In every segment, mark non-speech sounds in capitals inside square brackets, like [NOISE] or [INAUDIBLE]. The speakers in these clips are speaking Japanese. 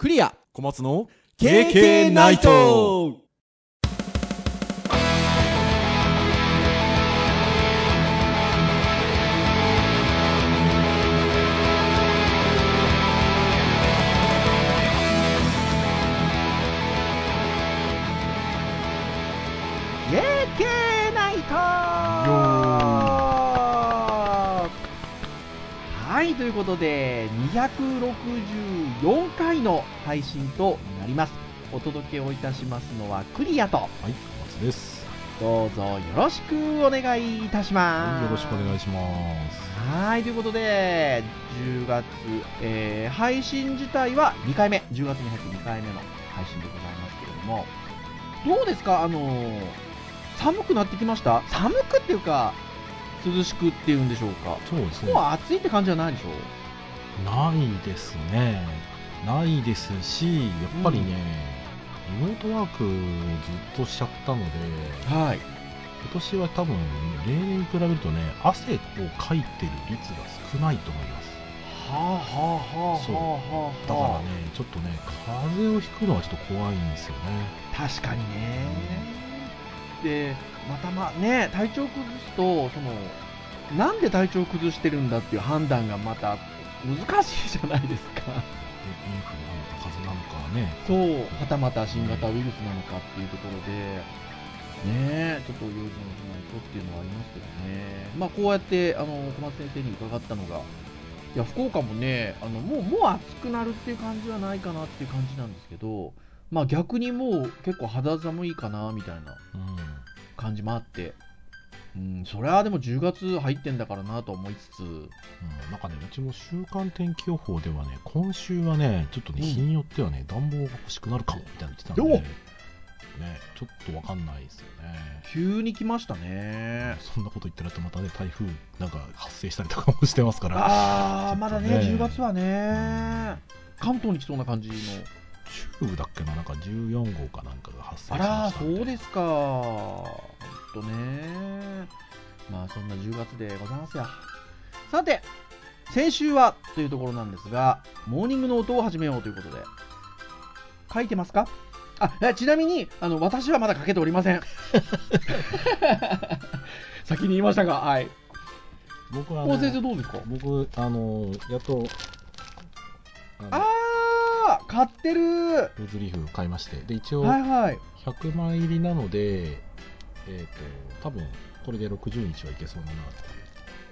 クリア。小松の KK ナイトということで、264回の配信となります。お届けをいたしますのはクリアと、はい、小松です。どうぞよろしくお願いいたします。はい、よろしくお願いします。はい、ということで、10月、えー配信自体は2回目、10月に入って2回目の配信でございますけれども、どうですか、あのー寒くなってきました？寒くっていうか、涼しくっていうんでしょうか。そうですねもう。暑いって感じじゃないでしょないですね。ないですし、やっぱりね、リモートワークずっとしちゃったので、はい。今年は多分、例年に比べるとね、汗をかいてる率が少ないと思います。はあはあはあそうはあはあだからね、ちょっとね、風邪をひくのはちょっと怖いんですよね。確かにね。で、またまあね、体調崩すと、その、なんで体調崩してるんだっていう判断がまた難しいじゃないですか。でインフルなのか風邪なのかはね、そう、はたまた新型ウイルスなのかっていうところで、ねえ、ちょっと用心をしないとっていうのはありますけどね。まあ、こうやって、あの、小松先生に伺ったのが、いや、福岡もね、あの、もう、もう暑くなるっていう感じはないかなっていう感じなんですけど、まあ逆にもう結構肌寒いかな、みたいなうん。感じもあって、うん、それはでも10月入ってんだからなと思いつつ、うん、なんかね、うちも週間天気予報ではね、今週はね、ちょっとね、うん日によってはね、暖房が欲しくなるかもみたいなの言ってたんで、ね、ちょっとわかんないですよね。急に来ましたね。そんなこと言ってると、またね、台風なんか発生したりとかもしてますから、あー、まだね、ちょっとね10月はね、関東に来そうな感じの。中部だっけな、なんか14号かなんかが発生しまあら、したんそうですか。ほんとね。まあ、そんな10月でございますよ。さて、先週はというところなんですが、モーニングの音を始めようということで、書いてますか？あ、えちなみに、あの、私はまだ書けておりません。[LAUGHS] 先に言いましたが、はい。僕は、先生ね、どうですか？僕、あの、やっと、あのあー、買ってる。はルーズリーフ買いまして、で、一応、いはい。100枚入りなので、えっ、と、多分これで60日はいけそうだなと。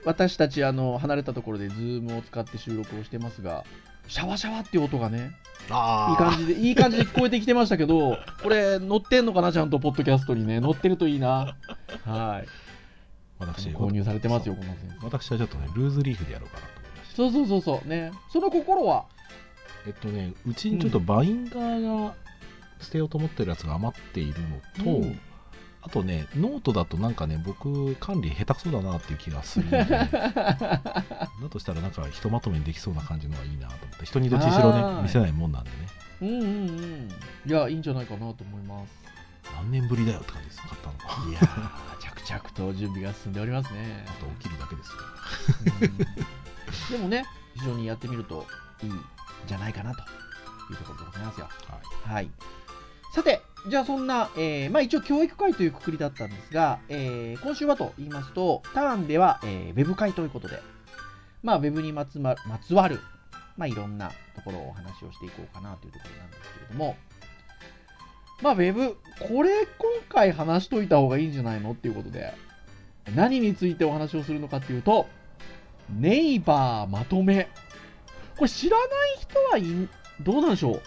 私たちあの離れたところでズームを使って収録をしてますがシャワシャワっていう音がねあいい感じでいい感じで聞こえてきてましたけど [LAUGHS] これ乗ってんのかなちゃんとポッドキャストにね。乗ってるといいな。はい。私、購入されてますよこの先生。私はちょっとね、ルーズリーフでやろうかなと思いまして。そうそうそうそう。ね。その心はえっとね、うちにちょっとバインダーが捨てようと思ってるやつが余っているのと、うん。あとね、ノートだとなんかね、僕、管理下手くそだなっていう気がするので、[LAUGHS] だとしたらなんかひとまとめにできそうな感じのがいいなと思って、人にどっちにしろはい。ね、見せないもんなんでね、うんうんうん。いやいいんじゃないかなと思います。何年ぶりだよって感じです、買ったの。は。いやー [LAUGHS] 着々と準備が進んでおりますね。あと起きるだけですよ。うん。でもね非常にやってみるといいんじゃないかなというところでございますよはいはい。さて、じゃあそんな、えーまあ一応教育会というくくりだったんですが、えー今週はと言いますと、ターンでは、えーウェブ会ということで、まあウェブにまつ,、ま、まつわる、まあいろんなところをお話をしていこうかなというところなんですけれども、まあウェブ、これ今回話しといた方がいいんじゃないのっていうことで、何についてお話をするのかっていうと、ネイバーまとめ。これ知らない人はいんどうなんでしょう？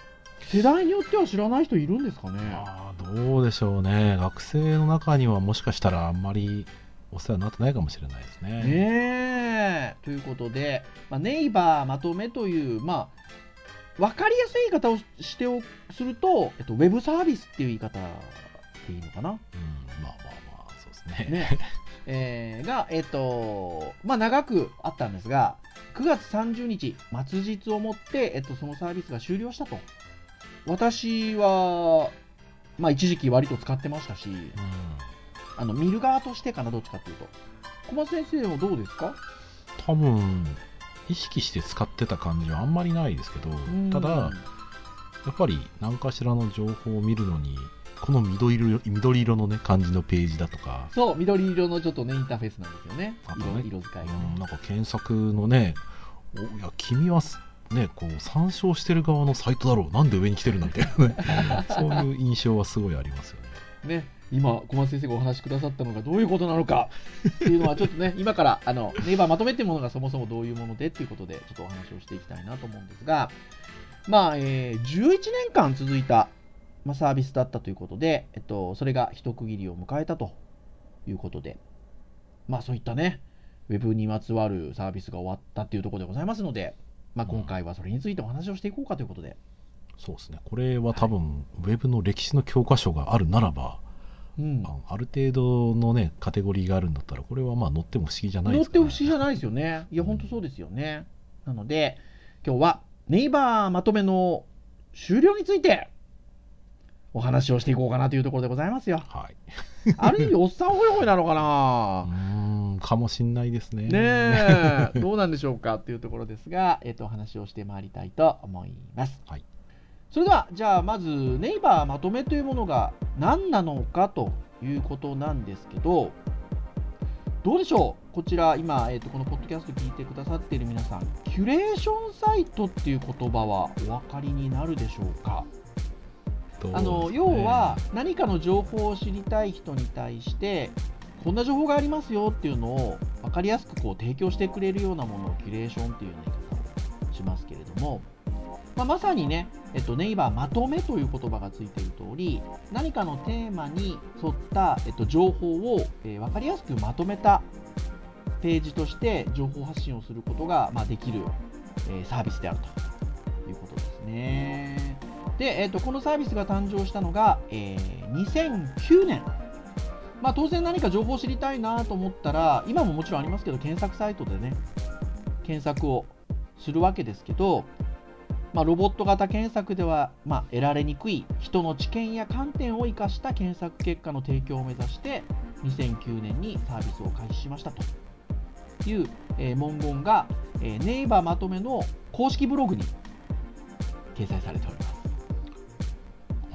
世代によっては知らない人いるんですかね？ああ、どうでしょうね。学生の中にはもしかしたらあんまりお世話になってないかもしれないですね。ねえということで、まあ、ネイバーまとめという、まあ、分かりやすい言い方をしておすると、えっと、ウェブサービスっていう言い方でいいのかな？うん、まあまあまあ、そうですね。ね [LAUGHS] えーが、えっと、まあ、長くあったんですが、9月30日、末日をもって、えっと、そのサービスが終了したと。私は、まあ、一時期割と使ってましたし、うんあの、見る側としてかな、どっちかっていうと。小松先生はどうですか？多分意識して使ってた感じはあんまりないですけど、ただ、やっぱり何かしらの情報を見るのにこの緑色緑色のね感じのページだとか。そう緑色のちょっとねインターフェースなんですよね。あとね色色使いがね。うんなんか検索のねおいや君はすねこう参照してる側のサイトだろう。なんで上に来てるんだみたいなね。[LAUGHS] そういう印象はすごいありますよね。ね今小松先生がお話しくださったのがどういうことなのか。っていうのはちょっとね [LAUGHS] 今からあのネイバーまとめってものがそもそもどういうものでっていうことでちょっとお話をしていきたいなと思うんですが。まあ、えー11年間続いた、まあ、サービスだったということで、えっと、それが一区切りを迎えたということでまあそういったねウェブにまつわるサービスが終わったっていうところでございますので、まあ、今回はそれについてお話をしていこうかということで、そうですね。これは多分、ウェブの歴史の教科書があるならばうん、あある程度のねカテゴリーがあるんだったらこれはまあ載っても不思議じゃない乗ってですか、ね、不思議じゃないですよね。いや、本当そうですよね。なので、今日はネイバーまとめの終了についてお話をしていこうかなというところでございますよ。はい。[LAUGHS] ある意味、おっさんホイホイなのかうなーんかもしんないですね。ねえ、どうなんでしょうかっていうところですが、えっと、お話をしてまいりたいと思います。はい。それでは、じゃあ、まず、ネイバーまとめというものが何なのかということなんですけど、どうでしょう？こちら、今、えっと、このポッドキャスト聞いてくださっている皆さん、キュレーションサイトっていう言葉はお分かりになるでしょうか？あの要は何かの情報を知りたい人に対してこんな情報がありますよっていうのを分かりやすくこう提供してくれるようなものをキュレーションっていうような言い方をしますけれども、まあ、まさにね、えっと、ネイバーまとめという言葉がついている通り何かのテーマに沿った、えっと、情報を、えー分かりやすくまとめたページとして情報発信をすることが、まあ、できる、えーサービスであるということですね。で、えー、とこのサービスが誕生したのが、えー2009年。まあ、当然何か情報を知りたいなと思ったら、今ももちろんありますけど、検索サイトでね、検索をするわけですけど、まあ、ロボット型検索では、まあ、得られにくい人の知見や観点を生かした検索結果の提供を目指して、2009年にサービスを開始しましたという、えー文言が、えーネイバーまとめの公式ブログに掲載されております。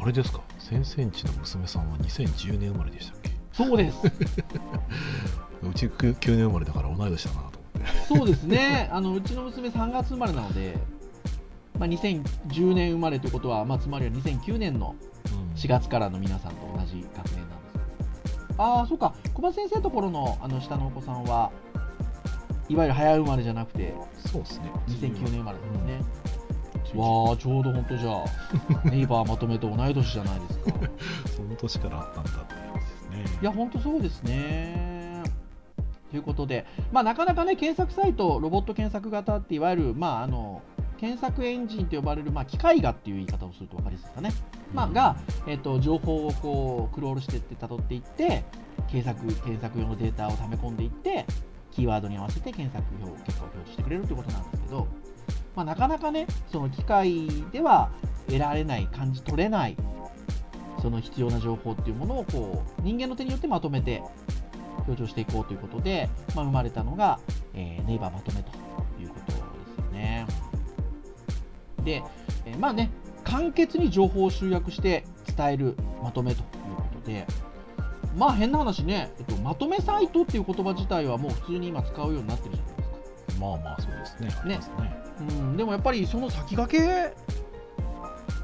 あれですか？先生んちの娘さんは2010年生まれでしたっけ？そうです。[LAUGHS] うち9年生まれだから同い年だなと思ってそうですね。あのうちの娘3月生まれなので、まあ、2010年生まれということは、まあ、つまりは2009年の4月からの皆さんと同じ学年なんですけど。ああ、そうか。小林先生のところのあの下のお子さんは、いわゆる早生まれじゃなくて、そうですね2009年生まれですね。うんわあ、ちょうど本当じゃあ、[LAUGHS] ネイバーまとめと同い年じゃないですか。その年からあったんだってやつですねいや、本当そうですね。ということで、まあ、なかなかね、検索サイト、ロボット検索型って、いわゆる、まあ、あの検索エンジンと呼ばれる、まあ、機械画っていう言い方をすると分かりやすいですかね。まあ、が、えっと、情報をこうクロールしていって、辿っていって、検索検索用のデータを溜め込んでいって、キーワードに合わせて検索表結果を表示してくれるということなんですけど、まあ、なかなかね、その機械では得られない、感じ取れない、その必要な情報っていうものをこう人間の手によってまとめて表彰していこうということで、まあ、生まれたのが、えーネイバーまとめということですよね。で、えーまあね、簡潔に情報を集約して伝えるまとめということで、まあ変な話ね、えっと、まとめサイトっていう言葉自体はもう普通に今使うようになってるじゃない。まあまあそうですね。ありますね。うん、でもやっぱりその先駆け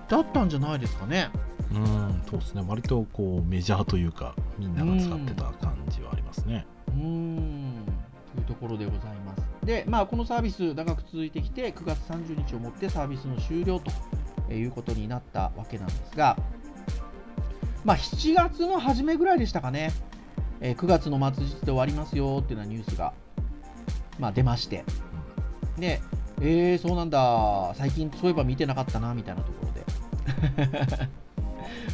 だったんじゃないですかね。うんそうですね。割とこうメジャーというかみんなが使ってた感じはありますね。うーん。というところでございます。で、まあ、このサービス、長く続いてきて、9月30日をもってサービスの終了ということになったわけなんですが、まあ、7月の初めぐらいでしたかね、えー9月の末日で終わりますよっていうようなニュースが、まあ、出まして、で、えー、そうなんだ、最近そういえば見てなかったなみたいなところで。[LAUGHS]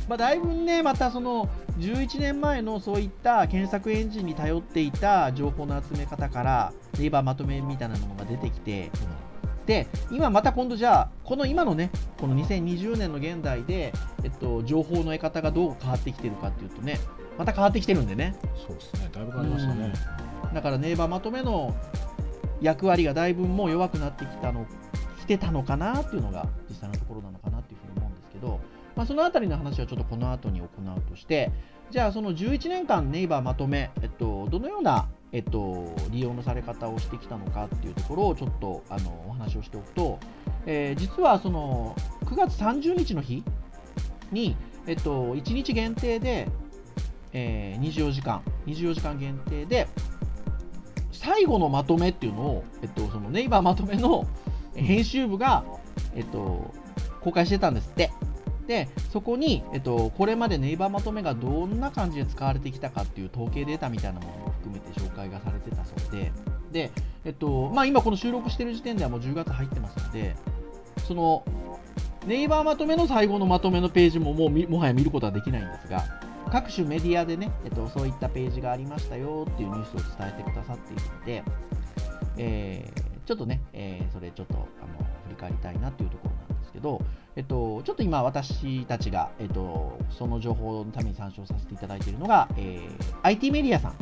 まあだいぶね、またその11年前のそういった検索エンジンに頼っていた情報の集め方から、ネイバーまとめみたいなものが出てきて、で、今また今度じゃあ、この今のね、この2020年の現代で、えっと、情報の得方がどう変わってきてるかっていうとね、また変わってきてるんでね。そうですね。だいぶ変わりましたね。だからネイバーまとめの役割がだいぶもう弱くなってきたの、きてたのかなっていうのが実際のところなのかなっていうふうに思うんですけど、まあ、そのあたりの話はちょっとこの後に行うとして、じゃあその11年間ネイバーまとめ、えっと、どのような、えっと、利用のされ方をしてきたのかっていうところをちょっとあのお話をしておくと、えー実はその9月30日の日に、えっと、1日限定で、えー24時間、24時間限定で、最後のまとめっていうのを、えっと、そのネイバーまとめの編集部が、えっと、公開してたんですって。で、そこに、えっと、これまでネイバーまとめがどんな感じで使われてきたかっていう統計データみたいなものを含めて紹介がされてたそうで、で、えっと、まあ今この収録してる時点ではもう10月入ってますので、その、ネイバーまとめの最後のまとめのページももうもはや見ることはできないんですが、各種メディアでね、えっと、そういったページがありましたよっていうニュースを伝えてくださっているので、えーちょっとね、えーそれちょっとあの振り返りたいなっていうところなんですけど、えっと、ちょっと今私たちが、えっと、その情報のために参照させていただいているのが、えー IT メディアさん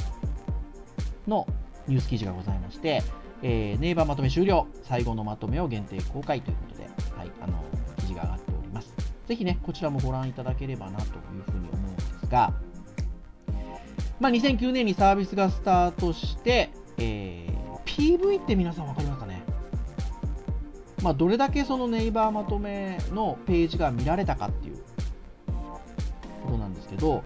のニュース記事がございまして、えーネイバーまとめ終了、最後のまとめを限定公開ということで、はい、あの記事が上がっております。ぜひね、こちらもご覧いただければなというふうに思うんですが、まあ、2009年にサービスがスタートして、えー PV って皆さん分かりますかね？まあ、どれだけそのネイバーまとめのページが見られたかっていうことなんですけど、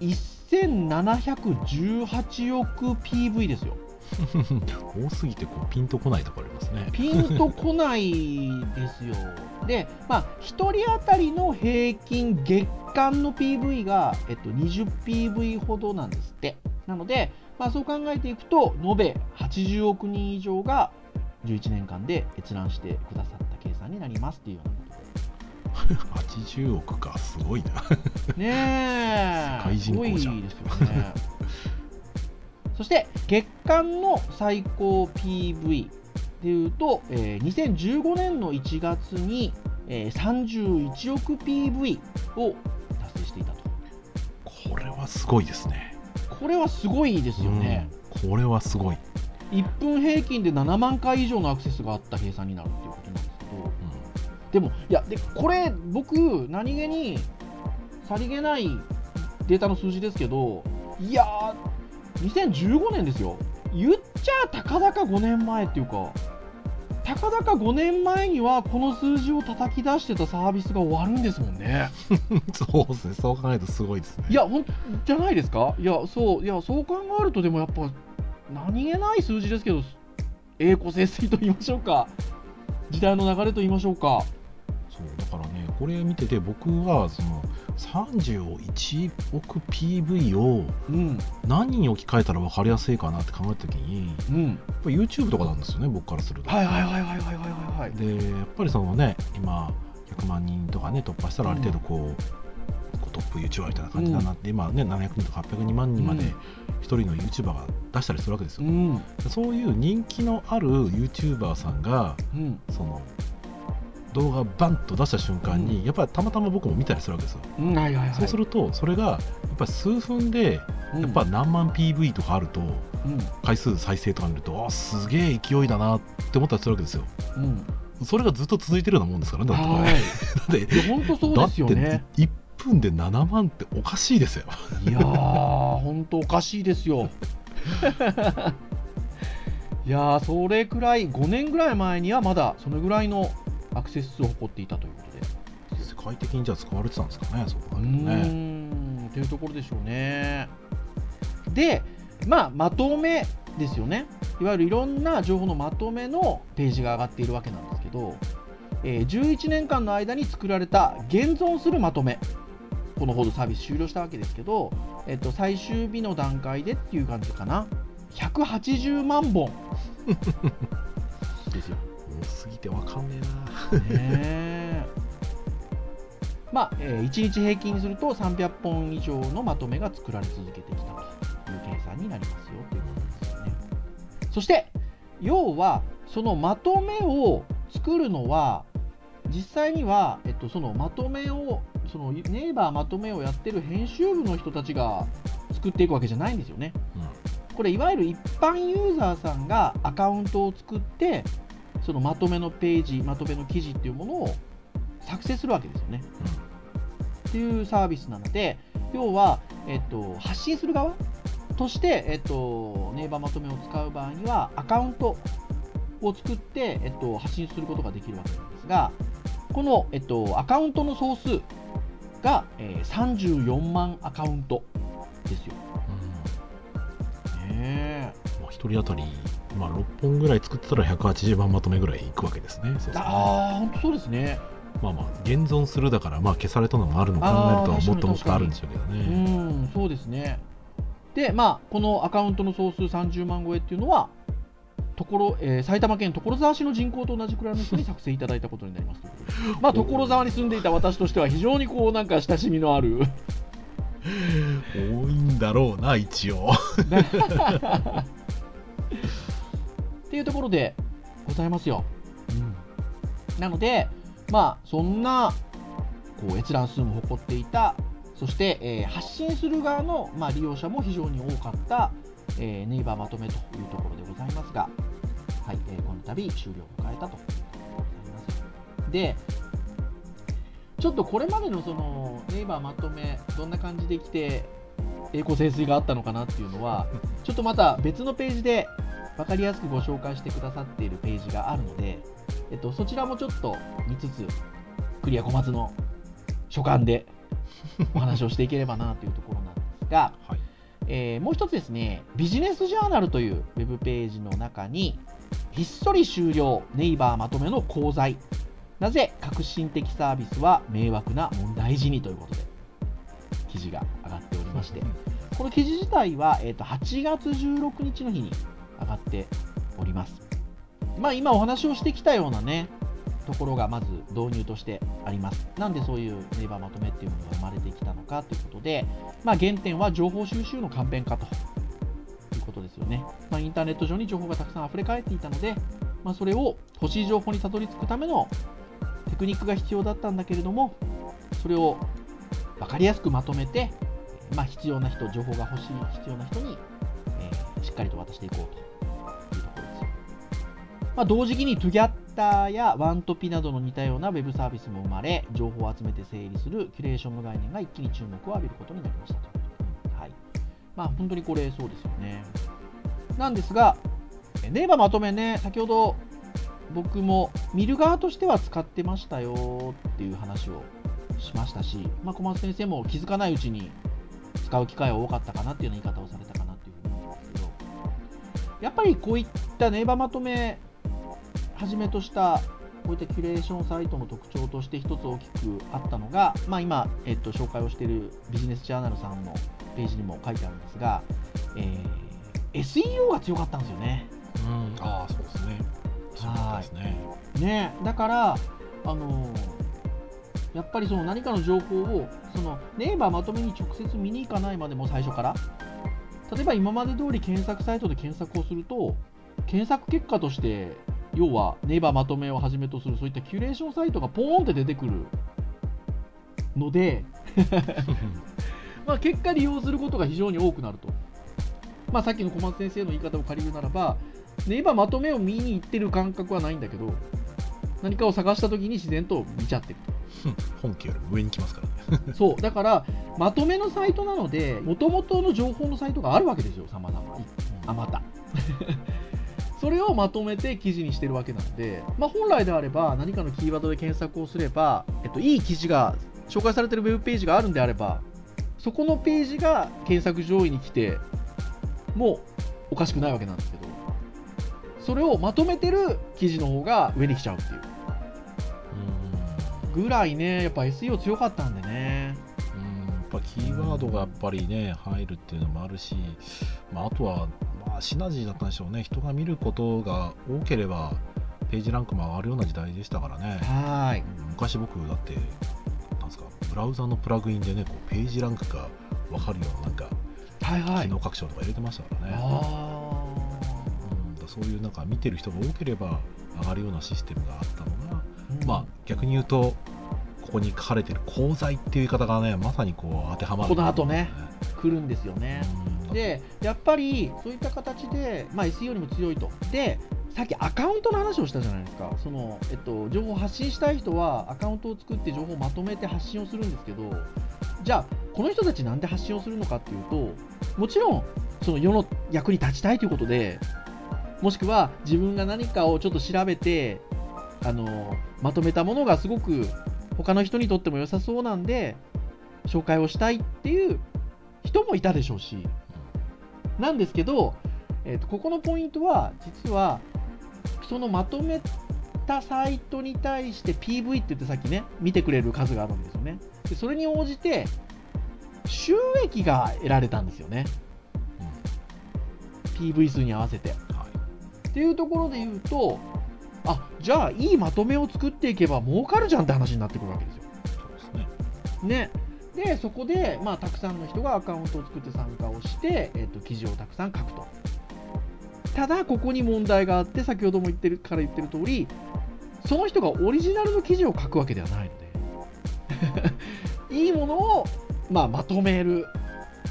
1718億 PV ですよ。多すぎてこうピンとこないところありますね。ピンとこないですよ。[LAUGHS] で、まあ、1人当たりの平均月間の PV が、えっと、20PV ほどなんですって。なので、まあ、そう考えていくと、延べ80億人以上が11年間で閲覧してくださった計算になりますっていうようなことで。[LAUGHS] 80億か、すごいな。ねえ、[LAUGHS] 世界人口じゃんすごいですよね。そして、月間の最高 PV でいうと、えー2015年の1月に、えー31億 PV を達成していたと。これはすごいですね。これはすごいですよね。うんこれはすごい。1分平均で7万回以上のアクセスがあった計算になるっていうことなんですけど、でも、いや、でこれ、僕、何気にさりげないデータの数字ですけど、いやー、2015年ですよ、言っちゃたかだか5年前っていうか、たかだか5年前にはこの数字を叩き出してたサービスが終わるんですもんね。う [LAUGHS] んそうですね。そう考えるとすごいですね。いや、ほんじゃないですか？いや、そう、いや、そう考えると、でもやっぱ、何気ない数字ですけど、栄枯盛衰と言いましょうか、時代の流れと言いましょうか。そうだからね、これ見てて、僕はその31億 PV を何に置き換えたら分かりやすいかなって考えた時に、うん、やっぱ YouTube とかなんですよね僕からすると。はいはいはいはいはいはい。はい。でやっぱりそのね今100万人とかね突破したらある程度こう、うん。トップ YouTuber みたいな感じだなって、うん、今ね700人とか802万人まで一人の YouTuber が出したりするわけですよ、うん、そういう人気のある YouTuber さんが、うん、その動画をバンと出した瞬間に、うんやっぱりたまたま僕も見たりするわけですよ。うん、はいはいはい。そうすると、それがやっぱり数分で、うん、やっぱ何万 PV とかあると、うん、回数再生とか見ると、あすげえ勢いだなって思ったりするわけですよ。うん。それがずっと続いてるようなもんですからね、だってはい。[LAUGHS] だって本当そうですよね。だって1分で7万っておかしいですよ。いやー、本当おかしいですよ。[LAUGHS] いやー、それくらい、5年ぐらい前にはまだそのぐらいのアクセス数を誇っていたということで。世界的にじゃあ使われてたんですかね、そう考うえるとね。というところでしょうね。で、まあ、まとめですよね。いわゆるいろんな情報のまとめのページが上がっているわけなんですけど、えー11年間の間に作られた現存するまとめ、このほどサービス終了したわけですけど、えっと、最終日の段階でっていう感じかな。180万本 [LAUGHS] ですよ。多すぎてわかんねえな。ねえまあ、え1日平均にすると300本以上のまとめが作られ続けてきたという計算になりますよということですよね。そして、要は、そのまとめを作るのは、実際には、えっと、そのまとめを、そのネイバーまとめをやってる編集部の人たちが作っていくわけじゃないんですよね。これいわゆる一般ユーザーさんがアカウントを作ってそのまとめのページまとめの記事っていうものを作成するわけですよね。っていうサービスなので、要は、えっと、発信する側として、えっと、ネイバーまとめを使う場合には、アカウントを作って、えっと、発信することができるわけなんですが、この、えっと、アカウントの総数が、えー34万アカウントですよ。うんねまあ、1人当たり、まあ、6本ぐらい作ってたら180万まとめぐらいいくわけですね。そああ、本当そうですね。まあまあ、現存するだから、まあ、消されたのもあるのを考えるとあーもっともっとあるんでしょうけどうね。ん、そうですね。で、まあ、このアカウントの総数30万超えっていうのは、ところえー埼玉県所沢市の人口と同じくらいの人に作成いただいたことになります。まあ、[LAUGHS] 所沢に住んでいた私としては、非常にこう、なんか親しみのある。[LAUGHS] 多いんだろうな、一応。[LAUGHS] いうところでございますよ。なので、まあ、そんなこう閲覧数も誇っていた、そして、えー発信する側の、まあ、利用者も非常に多かった、えーネイバーまとめというところでございますが、はいえーこの度終了を迎えたというところでございます。で、ちょっとこれまでのそのネイバーまとめ、どんな感じで来て、栄光盛衰があったのかなっていうのは、[LAUGHS] ちょっとまた別のページで分かりやすくご紹介してくださっているページがあるので、えっと、そちらもちょっと見つつ、クリア小松の所感で [LAUGHS] お話をしていければなというところなんですが、はい。えーもう一つですね、ビジネスジャーナルというウェブページの中に、ひっそり終了ネイバーまとめの講座なぜ革新的サービスは迷惑な問題児にということで、記事が上がっておりまして、この記事自体は、えー、と8月16日の日に上がっております。まあ、今お話をしてきたようなね、ところがまず導入としてあります。なんでそういうネイバーまとめっていうものが生まれてきたのかということで、まあ、原点は情報収集の簡便化ということですよね。まあ、インターネット上に情報がたくさん溢れ返っていたので、まあ、それを欲しい情報にたどり着くためのテクニックが必要だったんだけれども、それを分かりやすくまとめて、まあ、必要な人、情報が欲しい必要な人に、えーしっかりと渡していこうと。まあ、同時期にトゥギャッターやワントピなどの似たようなウェブサービスも生まれ、情報を集めて整理するキュレーションの概念が一気に注目を浴びることになりましたと。はい。まあ、本当にこれそうですよね。なんですが、ネイバーまとめね、先ほど僕も見る側としては使ってましたよっていう話をしましたし、まあ、小松先生も気づかないうちに使う機会は多かったかなっていうような言い方をされたかなっていうふうに思うんですけど、やっぱりこういったネイバーまとめはじめとしたこういったキュレーションサイトの特徴として一つ大きくあったのが、まあ、今、えっと、紹介をしているビジネスジャーナルさんのページにも書いてあるんですが、えー SEO が強かったんですよね。うん、ああ、そうですね。ですね。ねだから、あのやっぱりその何かの情報をそのネイバーまとめに直接見に行かないまでも最初から例えば今まで通り検索サイトで検索をすると検索結果として要はネイバーまとめをはじめとするそういったキュレーションサイトがポーンって出てくるので、[LAUGHS] まあ、結果利用することが非常に多くなると、まあ、さっきの小松先生の言い方を借りるならばネイバーまとめを見に行ってる感覚はないんだけど何かを探した時に自然と見ちゃってる [LAUGHS] 本家よりも上に来ますからね。と [LAUGHS] そう。だからまとめのサイトなので元々の情報のサイトがあるわけですよさまざまあまたそれをまとめて記事にしてるわけなので、まあ、本来であれば何かのキーワードで検索をすれば、えっと、いい記事が紹介されてるウェブページがあるんであればそこのページが検索上位に来てもおかしくないわけなんですけどそれをまとめてる記事の方が上に来ちゃうっていう。ぐらいねやっぱ SEO 強かったんでね。うん。やっぱキーワードがやっぱりね入るっていうのもあるし、まあ、あとは、まあ、シナジーだったんでしょうね。人が見ることが多ければページランクも上がるような時代でしたからね。はーい。昔僕だってなんですかブラウザのプラグインでねこうページランクが分かるようななんかはいはい。機能拡張とか入れてましたからね、あうん、だそういうなんか見てる人が多ければ上がるようなシステムがあったのが、ーまあ逆に言うとここに書かれてる功罪っていう言い方がねまさにこう当てはまるこの後ね来るんですよね。うんでやっぱりそういった形で、まあ、SEO にも強いと。でさっきアカウントの話をしたじゃないですか。その、えっと、情報を発信したい人はアカウントを作って情報をまとめて発信をするんですけどじゃあこの人たちなんで発信をするのかっていうともちろんその世の役に立ちたいということでもしくは自分が何かをちょっと調べてあのまとめたものがすごく他の人にとっても良さそうなんで紹介をしたいっていう人もいたでしょうしなんですけど、えー、とここのポイントは実はそのまとめたサイトに対して PV って言ってさっきね見てくれる数があるんですよね。でそれに応じて収益が得られたんですよね。PV 数に合わせて。っていうところで言うとあじゃあいいまとめを作っていけば儲かるじゃんって話になってくるわけですよ。そうですね。ねでそこで、まあ、たくさんの人がアカウントを作って参加をして、えっと記事をたくさん書くと。ただここに問題があって先ほども言ってるから言ってる通りその人がオリジナルの記事を書くわけではないので [LAUGHS] いいものを、まあ、まとめる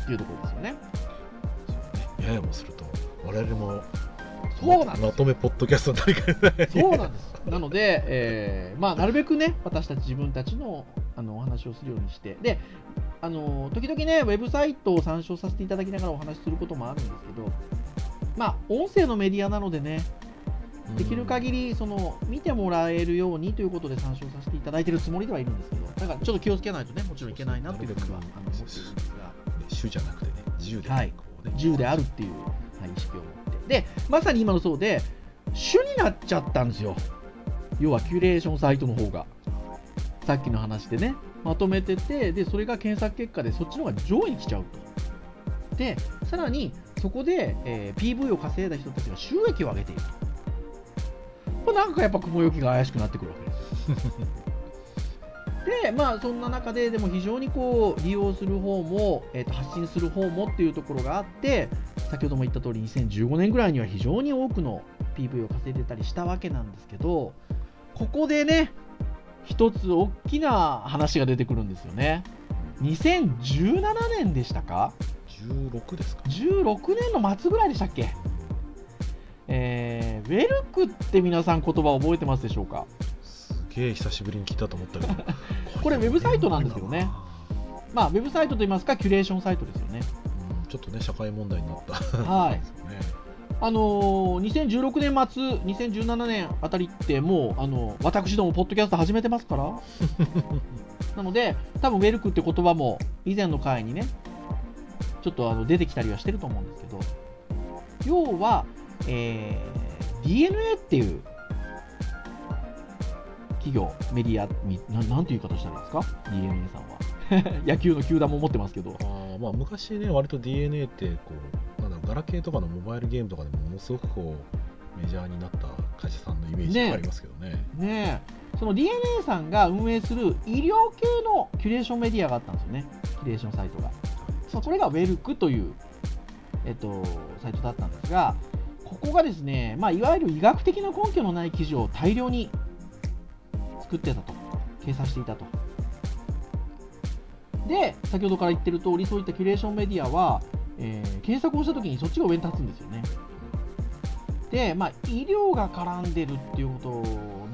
っていうところですよね。ややもすると我々もそうなんですよまとめポッドキャストになりかねない。そうなんです。なので、えーまあ、なるべくね、私たち自分たちのあのお話をするようにして、で、あの時々ね、ウェブサイトを参照させていただきながらお話しすることもあるんですけど、まあ、音声のメディアなのでね、できる限りその見てもらえるようにということで参照させていただいているつもりではいるんですけど、だからちょっと気をつけないとね、もちろんいけないなというふうにはあの思っているんですが。ね主じゃなくてね、自由で、はい。自由であるっていう、はい、意識を持って。でまさに今のそうで主になっちゃったんですよ要はキュレーションサイトの方がさっきの話でねまとめててでそれが検索結果でそっちの方が上位に来ちゃうと。でさらにそこで、えー PV を稼いだ人たちが収益を上げていると。これなんかやっぱ雲行きが怪しくなってくるわけですでまあそんな中ででも非常にこう利用する方も、えーと発信する方もっていうところがあって先ほども言った通り2015年ぐらいには非常に多くの PV を稼いでたりしたわけなんですけどここでね一つ大きな話が出てくるんですよね2017年でしたか？16ですか。16年の末ぐらいでしたっけ？えー、ウェルクって皆さん言葉覚えてますでしょうか？すげえ久しぶりに聞いたと思ったけど。[LAUGHS] これウェブサイトなんですけどねまあウェブサイトといいますかキュレーションサイトですよねうんちょっとね、社会問題になった。はい。[LAUGHS] あのー2016年末、2017年あたりって、もう、あの私ども、ポッドキャスト始めてますから。[LAUGHS] なので、多分ウェルクって言葉も、以前の回にね、ちょっとあの出てきたりはしてると思うんですけど、要は、えー DNA っていう企業、メディアに、ななんていう言い方したらいいですか ?DNA さんは。[LAUGHS] 野球の球団も持ってますけど。あーまあ、昔ね、割と DNA ってこう、なんだろうガラケーとかのモバイルゲームとかでもものすごくこうメジャーになった会社さんのイメージがありますけどね。ねえその DNA さんが運営する医療系のキュレーションメディアがあったんですよね、キュレーションサイトが。そうこれがウェルクという、えっと、サイトだったんですが、ここがですね、まあ、いわゆる医学的な根拠のない記事を大量に作ってたと、掲載していたと。で、先ほどから言ってる通り、そういったキュレーションメディアは、えー検索をしたときにそっちが上に立つんですよね。で、まあ、医療が絡んでるっていうこと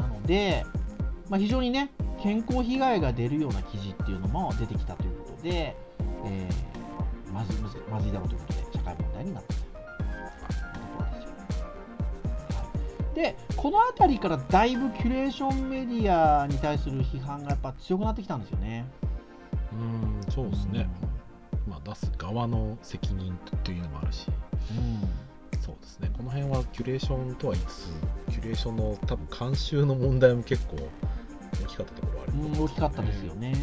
なので、まあ、非常にね、健康被害が出るような記事っていうのも出てきたということで、えーまずまずまずいだろうということで、社会問題になったというところですよ。はい、で、この辺りからだいぶキュレーションメディアに対する批判がやっぱ強くなってきたんですよね。うん、そうですね。まあ、出す側の責任というのもあるし、うんそうですね。この辺はキュレーションとは言いつつ、キュレーションの多分監修の問題も結構大きかったところはあると思うん、大きかったですよね。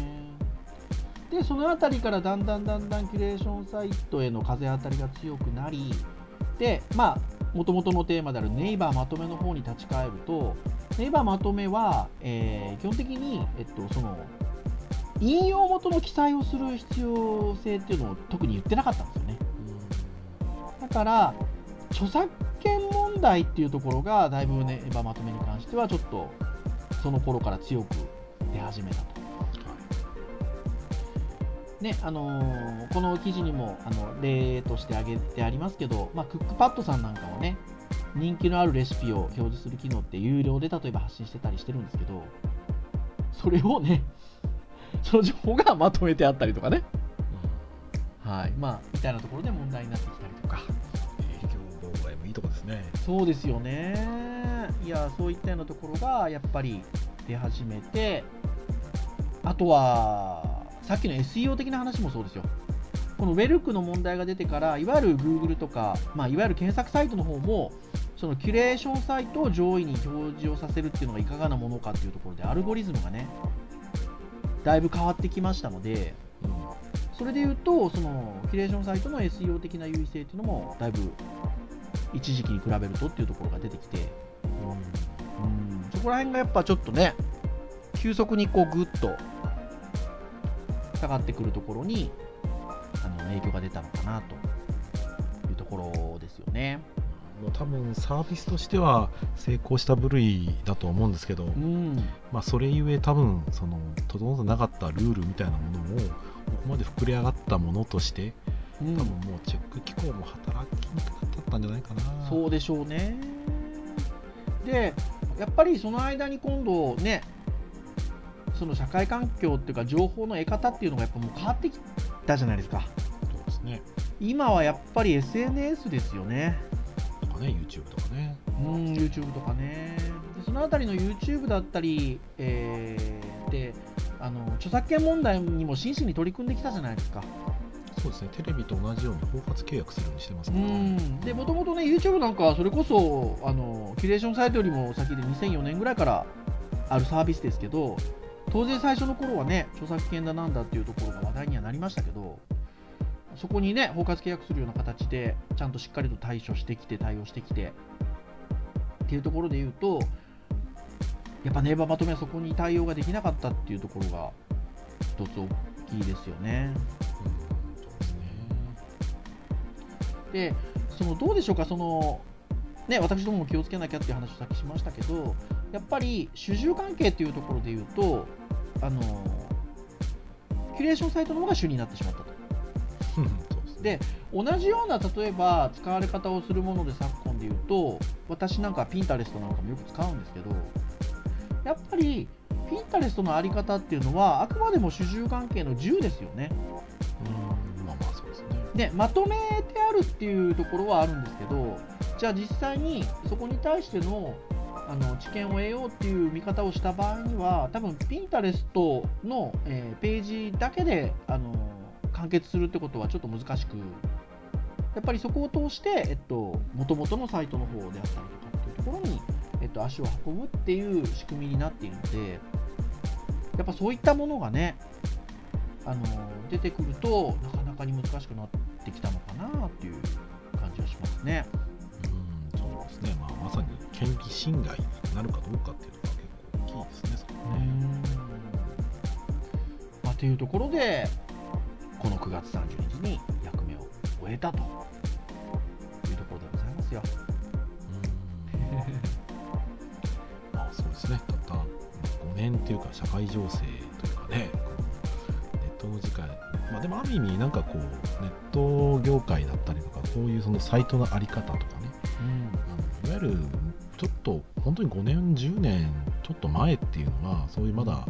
で、そのあたりからだんだんだんだんキュレーションサイトへの風当たりが強くなり、で、まあ、もともとのテーマであるネイバーまとめの方に立ち返ると、ネイバーまとめは、えー基本的に、えっと、その、引用元の記載をする必要性っていうのを特に言ってなかったんですよね。だから、著作権問題っていうところが、だいぶね、ネイバーまとめに関しては、ちょっと、その頃から強く出始めたと。ねあのーこの記事にもあの例として挙げてありますけど、まあ、クックパッドさんなんかはね、人気のあるレシピを表示する機能って有料で例えば発信してたりしてるんですけどそれをねその情報がまとめてあったりとかね。はい。まあみたいなところで問題になってきたりとか。もいいとこですね。そうですよね。いやそういったようなところがやっぱり出始めてあとはさっきの SEO 的な話もそうですよ。このウェルクの問題が出てからいわゆる Google とか、まあ、いわゆる検索サイトの方もそのキュレーションサイトを上位に表示をさせるっていうのがいかがなものかっていうところでアルゴリズムがねだいぶ変わってきましたのでそれで言うとそのキュレーションサイトの SEO 的な優位性っていうのもだいぶ一時期に比べるとっていうところが出てきてうんそこら辺がやっぱちょっとね急速にこうグッと下がってくるところにあの影響が出たのかなというところですよね。もう多分サービスとしては成功した部類だと思うんですけど、うん、まあ、それゆえ多分その整ってなかったルールみたいなものもここまで膨れ上がったものとしてうん多分もうチェック機構も働きにくかったんじゃないかなそうでしょうね。で、やっぱりその間に今度ね、その社会環境っていうか、情報の得方っていうのがやっぱもう変わってきたじゃないですか。そうですね今はやっぱり SNS ですよね。ね YouTube とかねうん、YouTube とかね。でそのあたりの YouTube だったり、えーで、あの著作権問題にも真摯に取り組んできたじゃないですか。そうですねテレビと同じように包括契約するようにしてますうからねんでもともとね YouTube なんかはそれこそあのキュレーションサイトよりも先で2004年ぐらいからあるサービスですけど当然最初の頃はね著作権だなんだっていうところが話題にはなりましたけどそこにね包括契約するような形でちゃんとしっかりと対処してきて対応してきてっていうところで言うとやっぱネイバーまとめはそこに対応ができなかったっていうところが一つ大きいですよね。でそのどうでしょうかその、ね、私どもも気をつけなきゃっていう話をさっきしましたけどやっぱり主従関係っていうところで言うとあのキュレーションサイトの方が主になってしまったとで同じような例えば使われ方をするもので昨今で言うと私なんかピンタレストなんかもよく使うんですけどやっぱりピンタレストのあり方っていうのはあくまでも主従関係の10ですよね。うん。まあまあそうですね。でまとめてあるっていうところはあるんですけどじゃあ実際にそこに対してのあの知見を得ようっていう見方をした場合には多分ピンタレストの、えーページだけであの完結するってことはちょっと難しくやっぱりそこを通して、えっと、元々のサイトの方であったりとかっていうところに、えっと、足を運ぶっていう仕組みになっているのでやっぱそういったものがねあの出てくるとなかなかに難しくなってきたのかなっていう感じはしますね。うんそうですね。まあまさに権利侵害になるかどうかっていうのが結構大きいですねそこはね。まあ、というところでこの9月30日に役目を終えたというところでございますよ。うん。まあそうですね。たった5年っていうか社会情勢というかね。ネットの時間。まあでもある意味なんかこうネット業界だったりとかこういうそのサイトのあり方とかね。あのいわゆるちょっと本当に5年10年ちょっと前っていうのはそういうまだ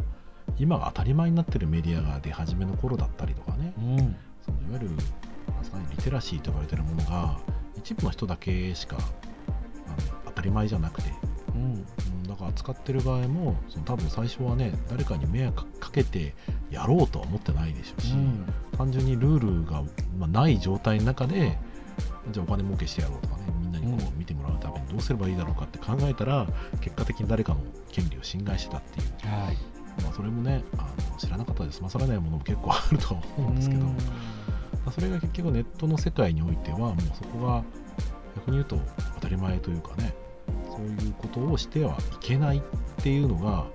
今が当たり前になってるメディアが出始めの頃だったりとそのいわゆるリテラシーと呼ばれてるものが一部の人だけしか当たり前じゃなくて、うん。うん。だから使ってる場合もその多分最初はね誰かに迷惑かけてやろうとは思ってないでしょうし、うん。単純にルールが、まあ、ない状態の中でじゃあお金儲けしてやろうとかねみんなにこうう見てもらうためにどうすればいいだろうかって考えたら結果的に誰かの権利を侵害してたっていう、はい。まあ、それもねあの知らなかったで済まされないものも結構あるとは思うんですけど、まあそれが結局ネットの世界においてはもうそこが逆に言うと当たり前というかねそういうことをしてはいけないっていうのが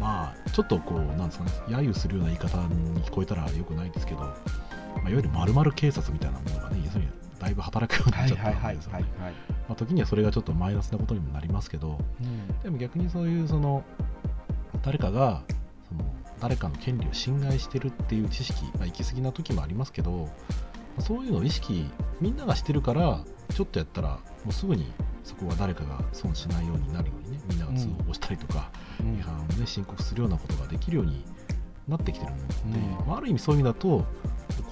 まあちょっとこうなんですかね揶揄するような言い方に聞こえたらよくないですけど、まあ、いわゆる〇〇警察みたいなものがね要するにだいぶ働くようになっちゃったはいはいはいわけですよね。時にはそれがちょっとマイナスなことにもなりますけどうん。でも逆にそういうその誰かがその誰かの権利を侵害してるっていう知識、まあ、行き過ぎな時もありますけどそういうのを意識みんながしてるからちょっとやったらもうすぐにそこは誰かが損しないようになるようにねみんなが通報したりとか、うん。違反をね申告するようなことができるようになってきてるので、うん。まあ、ある意味そういう意味だと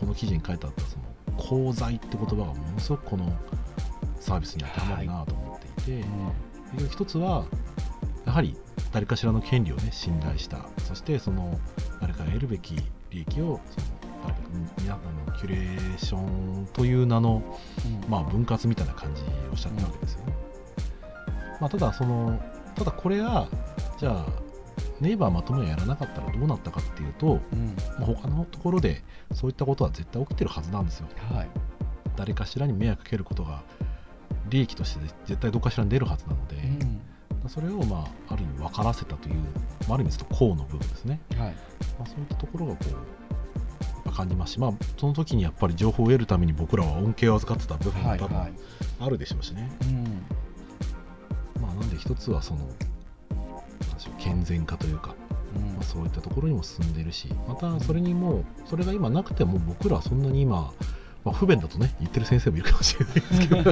この記事に書いてあったその功罪って言葉がものすごくこのサービスに当てはまるなと思っていて、で一つはやはり誰かしらの権利をね信頼した。そしてその誰かが得るべき利益をその誰か皆あのキュレーションという名の、うん。まあ、分割みたいな感じをおっしゃったわけですよね。まあ、ただそのただこれがじゃあネイバーまとめをやらなかったらどうなったかっていうと、うん。まあ他のところでそういったことは絶対起きてるはずなんですよ。はい。誰かしらに迷惑かけることが利益として絶対どっかしらに出るはずなので、うんそれを、まあ、ある意味分からせたという、まあ、ある意味ちょっと功の部分ですね、はい。まあ、そういったところがこう感じますし、まあ、その時にやっぱり情報を得るために僕らは恩恵を預かってた部分も多分はいはい。あるでしょうしね、うん。まあ、なんで一つはその健全化というか、うん。まあ、そういったところにも進んでるしまたそれにもうそれが今なくても僕らはそんなに今、まあ、不便だとね言ってる先生もいるかもしれないですけど。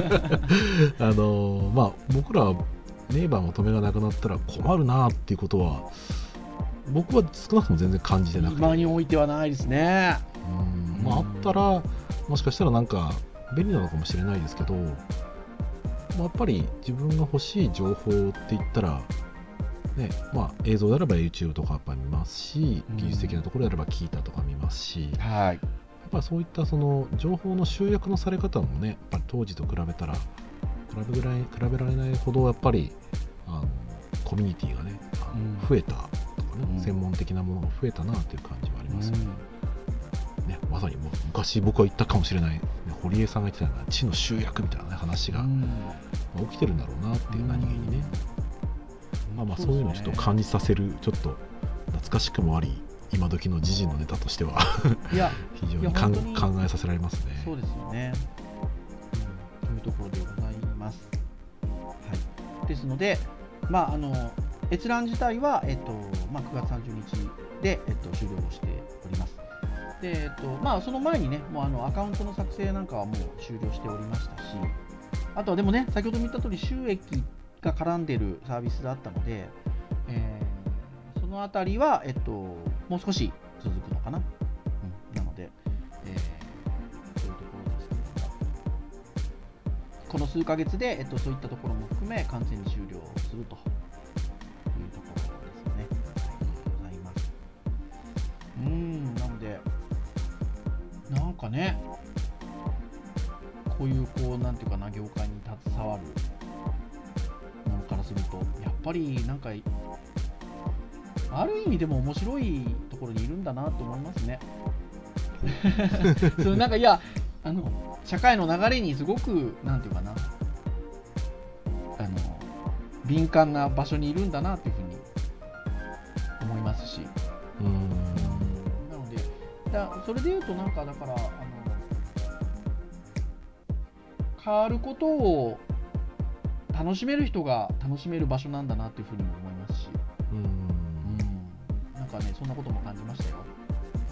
[LAUGHS] あのまあ僕らはネイバーの止めがなくなったら困るなっていうことは僕は少なくとも全然感じてなくて。今においてはないですね。うん。まあ、あったらもしかしたらなんか便利なのかもしれないですけど、まあ、やっぱり自分が欲しい情報って言ったら、ねまあ、映像であれば YouTube とかやっぱり見ますしうん。技術的なところであれば聞いたとか見ますし、やはい。っぱりそういったその情報の集約のされ方もねやっぱり当時と比べたら比べぐらい比べられないほどやっぱりあのコミュニティがねうん。増えたとかね、うん。専門的なものが増えたなという感じはありますよね。うん。ね、まさにもう昔僕は言ったかもしれない、ね、堀江さんが言ってたような知の集約みたいな、ね、話が、うん。まあ起きてるんだろうなっていう何気にね、まあ、まあそういうのをちょっとそ感じさせるちょっと懐かしくもあり今時の時事のネタとしては [LAUGHS] 非常に考えさせられますね。そうですよね、うん、というところでですので、まあ、あの閲覧自体は、えっとまあ、9月30日で、えっと、終了しております。でえっとまあ、その前にね、もうあのアカウントの作成なんかはもう終了しておりましたし、あとはでもね、先ほども言った通り、収益が絡んでるサービスだったので、えーそのあたりは、えっと、もう少し続くのかな。この数ヶ月で、えっと、そういったところも含め、完全に終了するというところですね。はい、ございます。うーん、なので、なんかね、こういう、こう、なんていうかな、業界に携わるものからすると、やっぱり、なんか、ある意味でも面白いところにいるんだなと思いますね。[LAUGHS] [LAUGHS] そうなんかいやあの社会の流れにすごくなんていうかな。あの敏感な場所にいるんだなっていうふうに思いますし、うーん。なのでだそれで言うとなんかだからあの変わることを楽しめる人が楽しめる場所なんだなっていうふうにも思いますし、うーん。うん、なんかねそんなことも感じましたよ、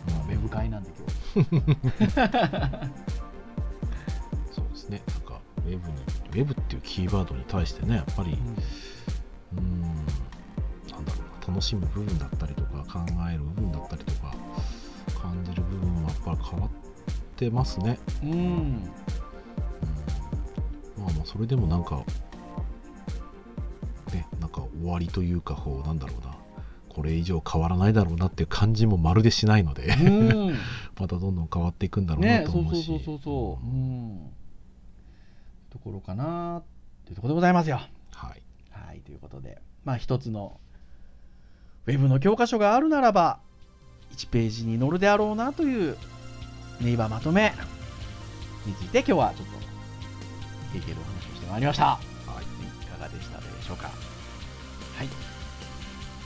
まあ、ウェブ会なんで今日 [LAUGHS] ですねなんかウェブにウェブっていうキーワードに対してねやっぱりうーんなんだろうな楽しむ部分だったりとか考える部分だったりとか感じる部分はやっぱり変わってますね、うん、うん、まあまあそれでもなんかねなんか終わりというかこうなんだろうなこれ以上変わらないだろうなっていう感じもまるでしないのでうん。[LAUGHS] またどんどん変わっていくんだろうなねそうと思しそううそうそうそう。うんところかなというところでございますよ。はい。はいということでまあ一つのウェブの教科書があるならば1ページに載るであろうなというネイバーまとめについて今日はちょっと経験のお話をしてまいりました。はい。いかがでしたでしょうか。はい。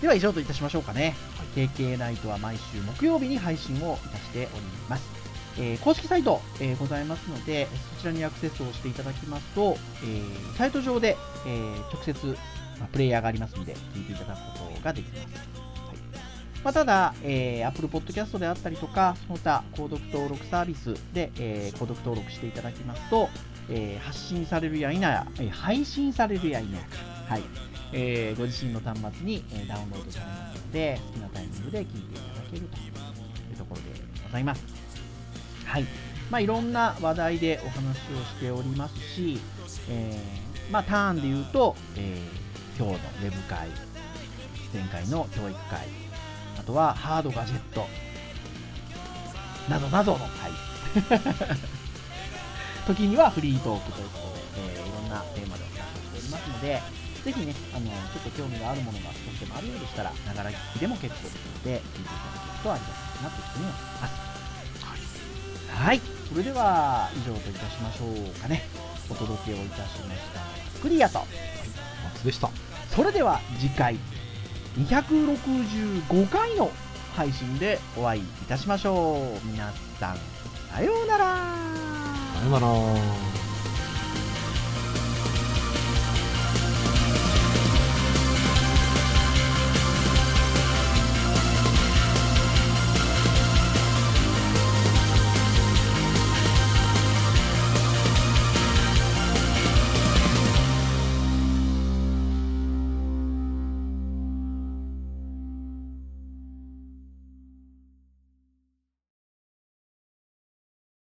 では以上といたしましょうかね、KK ナイトは毎週木曜日に配信をいたしております、えー公式サイト、えーございますのでそちらにアクセスをしていただきますと、えーサイト上で、え直接、まあプレイヤーがありますので聞いていただくことができます、はい。まあ、ただ、え Apple Podcast であったりとかその他購読登録サービスで、えー購読登録していただきますと、え発信されるや否や、え配信されるや否や、はい。えーご自身の端末に、えダウンロードされますので、好きなタイミングで聞いていただけるというところでございます。はい。まあ、いろんな話題でお話をしておりますし、えーまあ、ターンで言うと、えー今日のウェブ会、前回の教育会、あとはハードガジェット、などなどの、はい。[LAUGHS] 時にはフリートークということで、えーいろんなテーマでお話をしておりますので、ぜひね、あの、ちょっと興味があるものが少しでもあるようでしたら、ながら聞きでも結構ですので、聞いていただけるとありがたいなというふうに思います。はい。それでは、以上といたしましょうかね。お届けをいたしました。クリアと。松でしたそれでは次回、265回の配信でお会いいたしましょう。皆さん、さようなら。さよなら